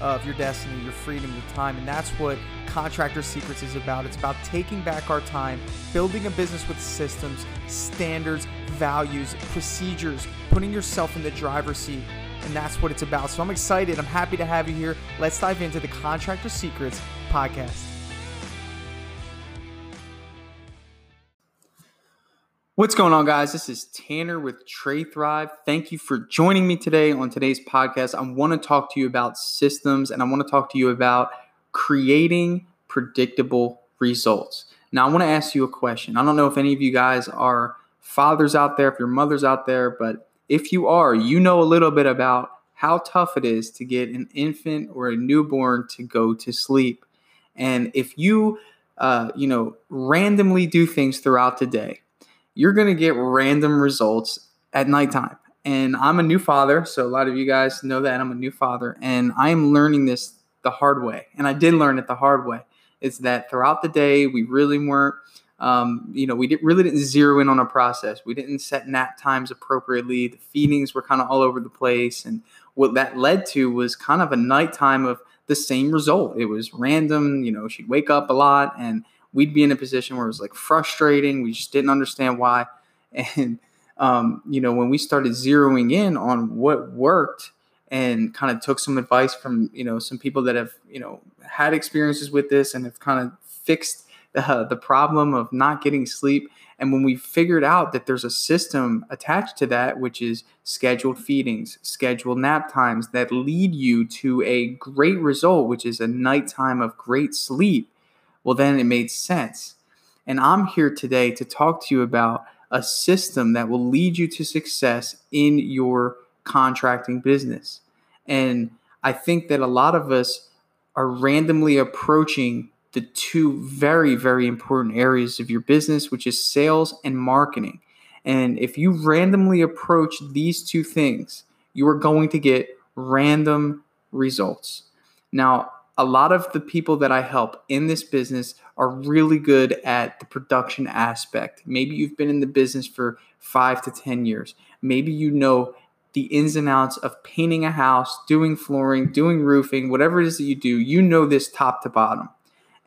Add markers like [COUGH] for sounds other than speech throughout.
of your destiny, your freedom, your time. And that's what Contractor Secrets is about. It's about taking back our time, building a business with systems, standards, values, procedures, putting yourself in the driver's seat. And that's what it's about. So I'm excited. I'm happy to have you here. Let's dive into the Contractor Secrets podcast. What's going on, guys? This is Tanner with Trade Thrive. Thank you for joining me today on today's podcast. I want to talk to you about systems and I want to talk to you about creating predictable results. Now, I want to ask you a question. I don't know if any of you guys are fathers out there, if your mother's out there, but if you are, you know a little bit about how tough it is to get an infant or a newborn to go to sleep. And if you, uh, you know, randomly do things throughout the day, you're going to get random results at nighttime. And I'm a new father, so a lot of you guys know that I'm a new father, and I'm learning this the hard way. And I did learn it the hard way. It's that throughout the day, we really weren't, um, you know, we did, really didn't zero in on a process. We didn't set nap times appropriately. The feedings were kind of all over the place. And what that led to was kind of a nighttime of the same result. It was random, you know, she'd wake up a lot and we'd be in a position where it was like frustrating. We just didn't understand why. [LAUGHS] And, um, you know, when we started zeroing in on what worked and kind of took some advice from, you know, some people that have, you know, had experiences with this and have kind of fixed the, the problem of not getting sleep. And when we figured out that there's a system attached to that, which is scheduled feedings, scheduled nap times that lead you to a great result, which is a nighttime of great sleep, well, then it made sense. And I'm here today to talk to you about a system that will lead you to success in your contracting business. And I think that a lot of us are randomly approaching the two very, very important areas of your business, which is sales and marketing. And if you randomly approach these two things, you are going to get random results. Now, a lot of the people that I help in this business are really good at the production aspect. Maybe you've been in the business for five to 10 years. Maybe you know the ins and outs of painting a house, doing flooring, doing roofing, whatever it is that you do, you know this top to bottom.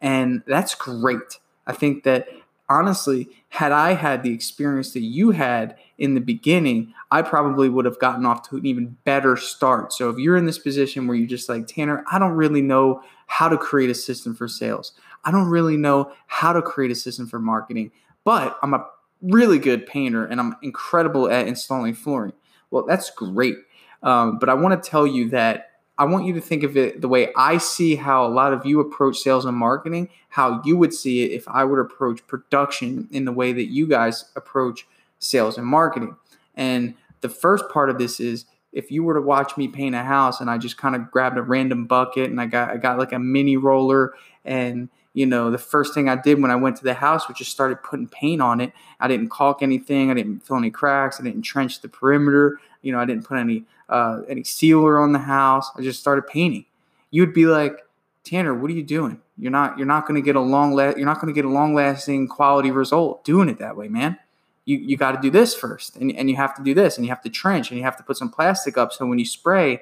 And that's great. I think that honestly, had I had the experience that you had in the beginning, I probably would have gotten off to an even better start. So if you're in this position where you're just like, Tanner, I don't really know how to create a system for sales, I don't really know how to create a system for marketing, but I'm a really good painter and I'm incredible at installing flooring. Well, that's great. Um, but I want to tell you that I want you to think of it the way I see how a lot of you approach sales and marketing, how you would see it if I would approach production in the way that you guys approach sales and marketing. And the first part of this is if you were to watch me paint a house and I just kind of grabbed a random bucket and I got I got like a mini roller and you know the first thing I did when I went to the house was just started putting paint on it. I didn't caulk anything, I didn't fill any cracks, I didn't trench the perimeter, you know, I didn't put any uh, any sealer on the house. I just started painting. You'd be like, Tanner, what are you doing? You're not you're not going to get a long la- you're not going to get a long lasting quality result doing it that way, man. You you got to do this first, and and you have to do this, and you have to trench, and you have to put some plastic up so when you spray,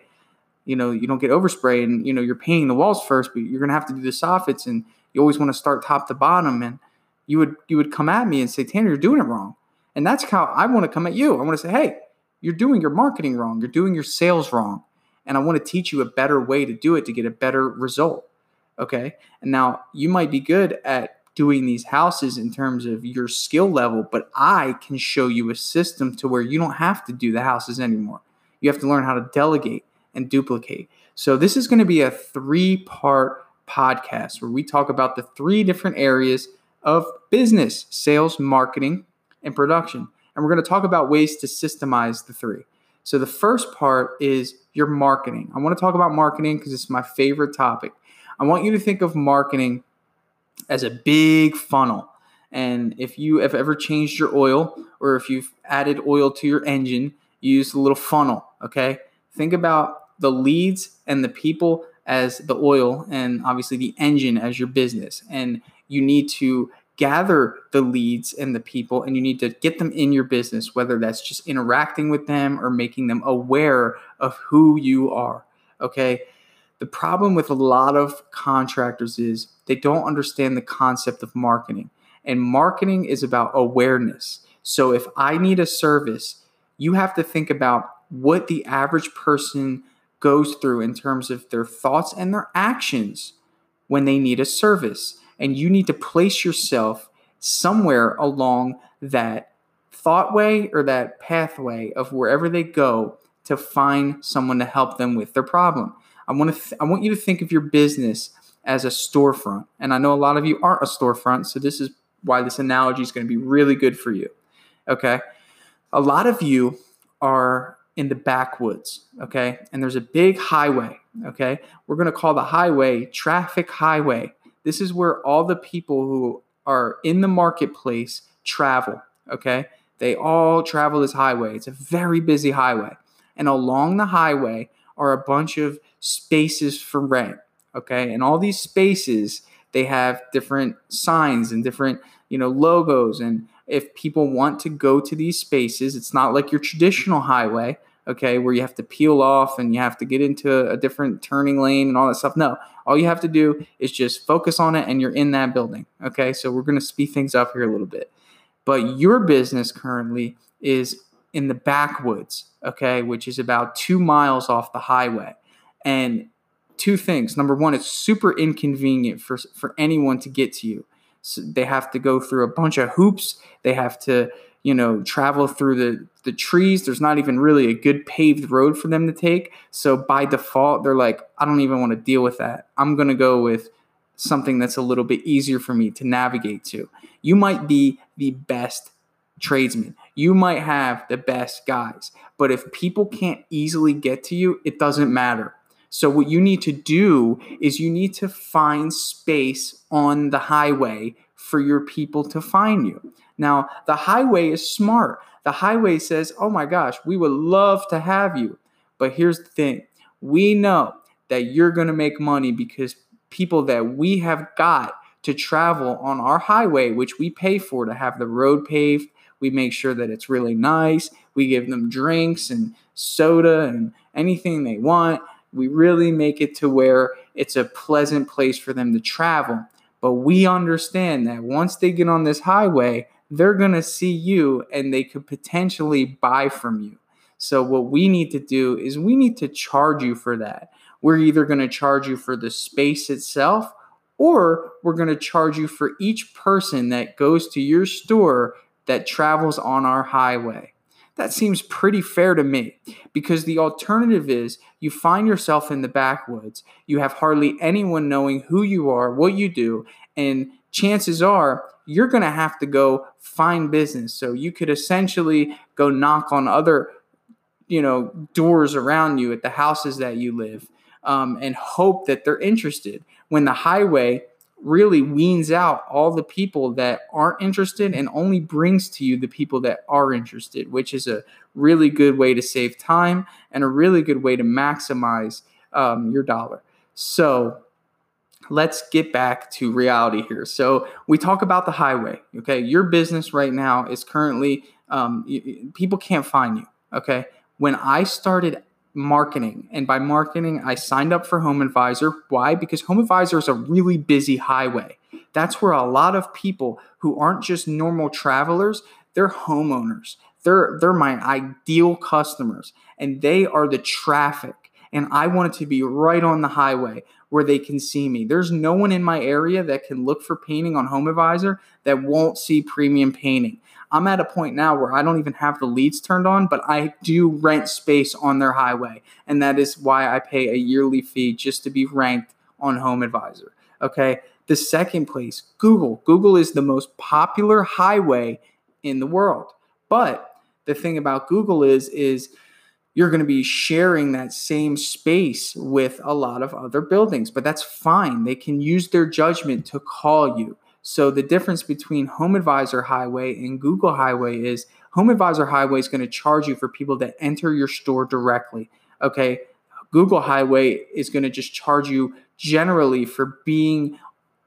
you know you don't get overspray, and you know you're painting the walls first, but you're going to have to do the soffits, and you always want to start top to bottom, and you would you would come at me and say, Tanner, you're doing it wrong, and that's how I want to come at you. I want to say, hey, you're doing your marketing wrong. You're doing your sales wrong. And I want to teach you a better way to do it to get a better result. Okay. And now you might be good at doing these houses in terms of your skill level, but I can show you a system to where you don't have to do the houses anymore. You have to learn how to delegate and duplicate. So, this is going to be a three part podcast where we talk about the three different areas of business sales, marketing, and production and we're going to talk about ways to systemize the three. So the first part is your marketing. I want to talk about marketing because it's my favorite topic. I want you to think of marketing as a big funnel. And if you have ever changed your oil or if you've added oil to your engine, you use a little funnel, okay? Think about the leads and the people as the oil and obviously the engine as your business. And you need to gather the leads and the people and you need to get them in your business, whether that's just interacting with them or making them aware of who you are. Okay. The problem with a lot of contractors is they don't understand the concept of marketing. And marketing is about awareness. So if I need a service, you have to think about what the average person goes through in terms of their thoughts and their actions when they need a service. And you need to place yourself somewhere along that thought way or that pathway of wherever they go to find someone to help them with their problem. I want to th- I want you to think of your business as a storefront. And I know a lot of you aren't a storefront, so this is why this analogy is going to be really good for you. Okay? A lot of you are in the backwoods, okay? And there's a big highway, okay? We're going to call the highway traffic highway. This is where all the people who are in the marketplace travel, okay? They all travel this highway. It's a very busy highway. And along the highway are a bunch of spaces for rent, okay? And all these spaces, they have different signs and different, you know, logos and if people want to go to these spaces, it's not like your traditional highway okay, where you have to peel off and you have to get into a different turning lane and all that stuff. No, all you have to do is just focus on it and you're in that building. Okay, so we're going to speed things up here a little bit. But your business currently is in the backwoods, okay, which is about two miles off the highway. And two things. Number one, it's super inconvenient for, for anyone to get to you. So they have to go through a bunch of hoops. They have to you know, travel through the, the trees. There's not even really a good paved road for them to take. So by default, they're like, I don't even want to deal with that. I'm going to go with something that's a little bit easier for me to navigate to. You might be the best tradesman. You might have the best guys. But if people can't easily get to you, it doesn't matter. So what you need to do is you need to find space on the highway for your people to find you. Now, the highway is smart. The highway says, oh my gosh, we would love to have you. But here's the thing we know that you're going to make money because people that we have got to travel on our highway, which we pay for to have the road paved, we make sure that it's really nice. We give them drinks and soda and anything they want. We really make it to where it's a pleasant place for them to travel. But we understand that once they get on this highway, they're going to see you and they could potentially buy from you. So, what we need to do is we need to charge you for that. We're either going to charge you for the space itself or we're going to charge you for each person that goes to your store that travels on our highway. That seems pretty fair to me because the alternative is you find yourself in the backwoods. You have hardly anyone knowing who you are, what you do, and chances are you're going to have to go find business. So you could essentially go knock on other, you know, doors around you at the houses that you live um, and hope that they're interested. When the highway really weans out all the people that aren't interested and only brings to you the people that are interested, which is a really good way to save time and a really good way to maximize um, your dollar. So, let's get back to reality here. So we talk about the highway. Okay, your business right now is currently um, people can't find you. Okay, when I started marketing, and by marketing I signed up for Home Advisor. Why? Because Home Advisor is a really busy highway. That's where a lot of people who aren't just normal travelers, they're homeowners. They're they're my ideal customers, and they are the traffic and I want it to be right on the highway where they can see me. There's no one in my area that can look for painting on Home Advisor that won't see premium painting. I'm at a point now where I don't even have the leads turned on, but I do rent space on their highway. And that is why I pay a yearly fee just to be ranked on Home Advisor. Okay. The second place, Google. Google is the most popular highway in the world. But the thing about Google is, is you're going to be sharing that same space with a lot of other buildings, but that's fine. They can use their judgment to call you. So the difference between Home Advisor Highway and Google Highway is Home Advisor Highway is going to charge you for people that enter your store directly. Okay. Google Highway is going to just charge you generally for being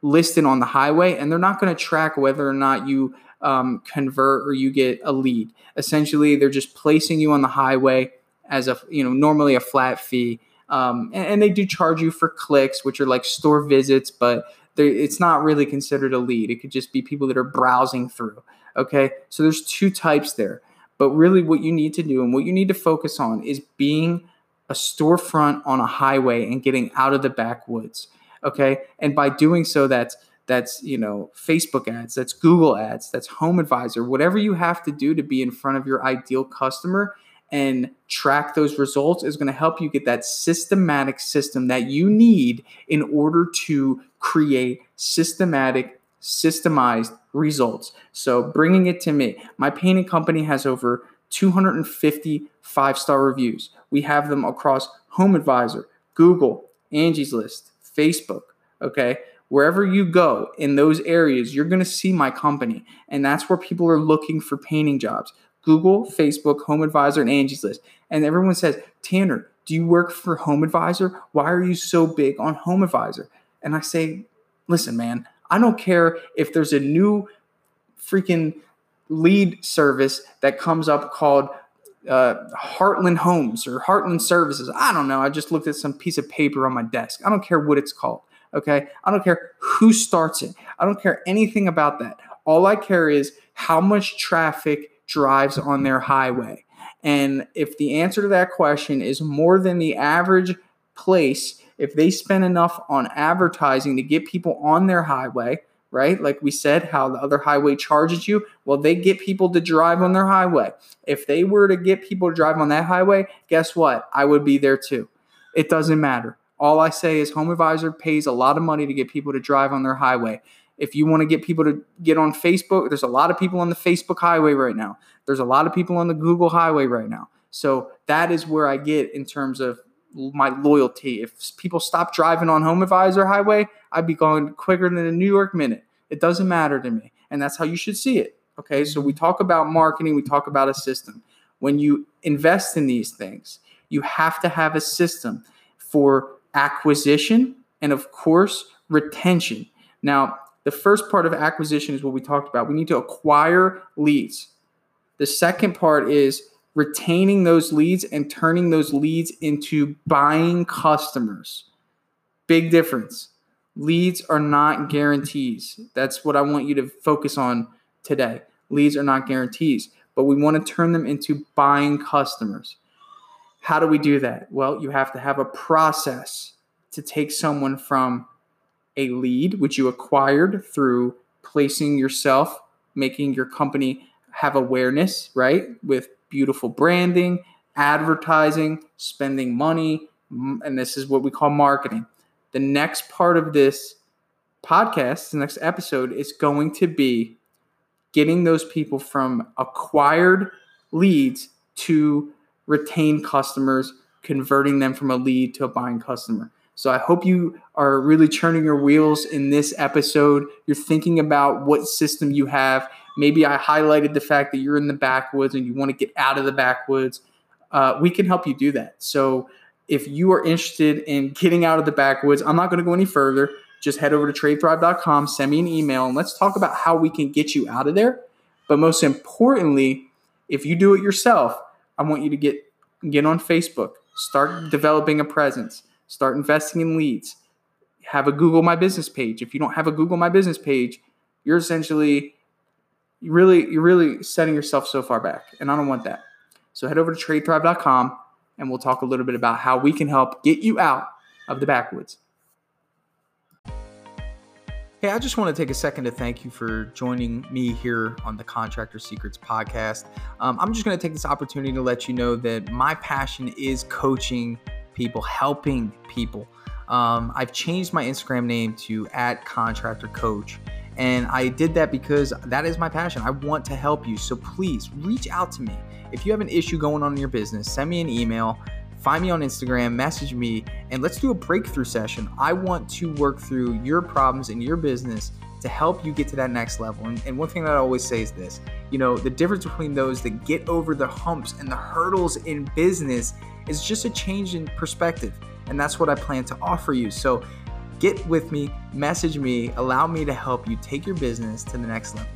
listed on the highway, and they're not going to track whether or not you um, convert or you get a lead. Essentially, they're just placing you on the highway as a you know normally a flat fee, um, and, and, they do charge you for clicks, which are like store visits, but it's not really considered a lead. It could just be people that are browsing through. Okay, so there's two types there. But really, what you need to do and what you need to focus on is being a storefront on a highway and getting out of the backwoods. Okay, and by doing so, that's that's you know facebook ads that's google ads that's home advisor whatever you have to do to be in front of your ideal customer and track those results is going to help you get that systematic system that you need in order to create systematic systemized results so bringing it to me my painting company has over 250 five star reviews we have them across home advisor google angie's list facebook okay wherever you go in those areas, you're going to see my company. And that's where people are looking for painting jobs. Google, Facebook, Home Advisor, and Angie's List. And everyone says, Tanner, do you work for Home Advisor? Why are you so big on Home Advisor? And I say, listen, man, I don't care if there's a new freaking lead service that comes up called uh, Heartland Homes or Heartland Services. I don't know. I just looked at some piece of paper on my desk. I don't care what it's called. Okay. I don't care who starts it. I don't care anything about that. All I care is how much traffic drives on their highway. And if the answer to that question is more than the average place, if they spend enough on advertising to get people on their highway, right? Like we said, how the other highway charges you. Well, they get people to drive on their highway. If they were to get people to drive on that highway, guess what? I would be there too. It doesn't matter. All I say is Home Advisor pays a lot of money to get people to drive on their highway. If you want to get people to get on Facebook, there's a lot of people on the Facebook highway right now. There's a lot of people on the Google highway right now. So that is where I get in terms of my loyalty. If people stop driving on Home Advisor highway, I'd be going quicker than a New York minute. It doesn't matter to me. And that's how you should see it. Okay. So we mm-hmm. talk about marketing, we talk about a system. When you invest in these things, you have to have a system for acquisition, and of course, retention. Now, the first part of acquisition is what we talked about. We need to acquire leads. The second part is retaining those leads and turning those leads into buying customers. Big difference. Leads are not guarantees. That's what I want you to focus on today. Leads are not guarantees, but we want to turn them into buying customers. How do we do that? Well, you have to have a process to take someone from a lead, which you acquired through placing yourself, making your company have awareness, right? With beautiful branding, advertising, spending money, and this is what we call marketing. The next part of this podcast, the next episode, is going to be getting those people from acquired leads to retain customers, converting them from a lead to a buying customer. So I hope you are really turning your wheels in this episode. You're thinking about what system you have. Maybe I highlighted the fact that you're in the backwoods and you want to get out of the backwoods. Uh, we can help you do that. So if you are interested in getting out of the backwoods, I'm not going to go any further. Just head over to tradethrive.com, send me an email, and let's talk about how we can get you out of there. But most importantly, if you do it yourself, I want you to get get on Facebook, start developing a presence, start investing in leads, have a Google My Business page. If you don't have a Google My Business page, you're essentially you really you're really setting yourself so far back, and I don't want that. So head over to tradethrive.com and we'll talk a little bit about how we can help get you out of the backwoods. Hey, I just want to take a second to thank you for joining me here on the Contractor Secrets podcast. Um, I'm just going to take this opportunity to let you know that my passion is coaching people, helping people. Um, I've changed my Instagram name to at Contractor Coach. And I did that because that is my passion. I want to help you. So please reach out to me. If you have an issue going on in your business, send me an email find me on Instagram, message me, and let's do a breakthrough session. I want to work through your problems in your business to help you get to that next level. And, and, one thing that I always say is this you know, the difference between those that get over the humps and the hurdles in business It's just a change in perspective. And that's what I plan to offer you. So get with me, message me, allow me to help you take your business to the next level.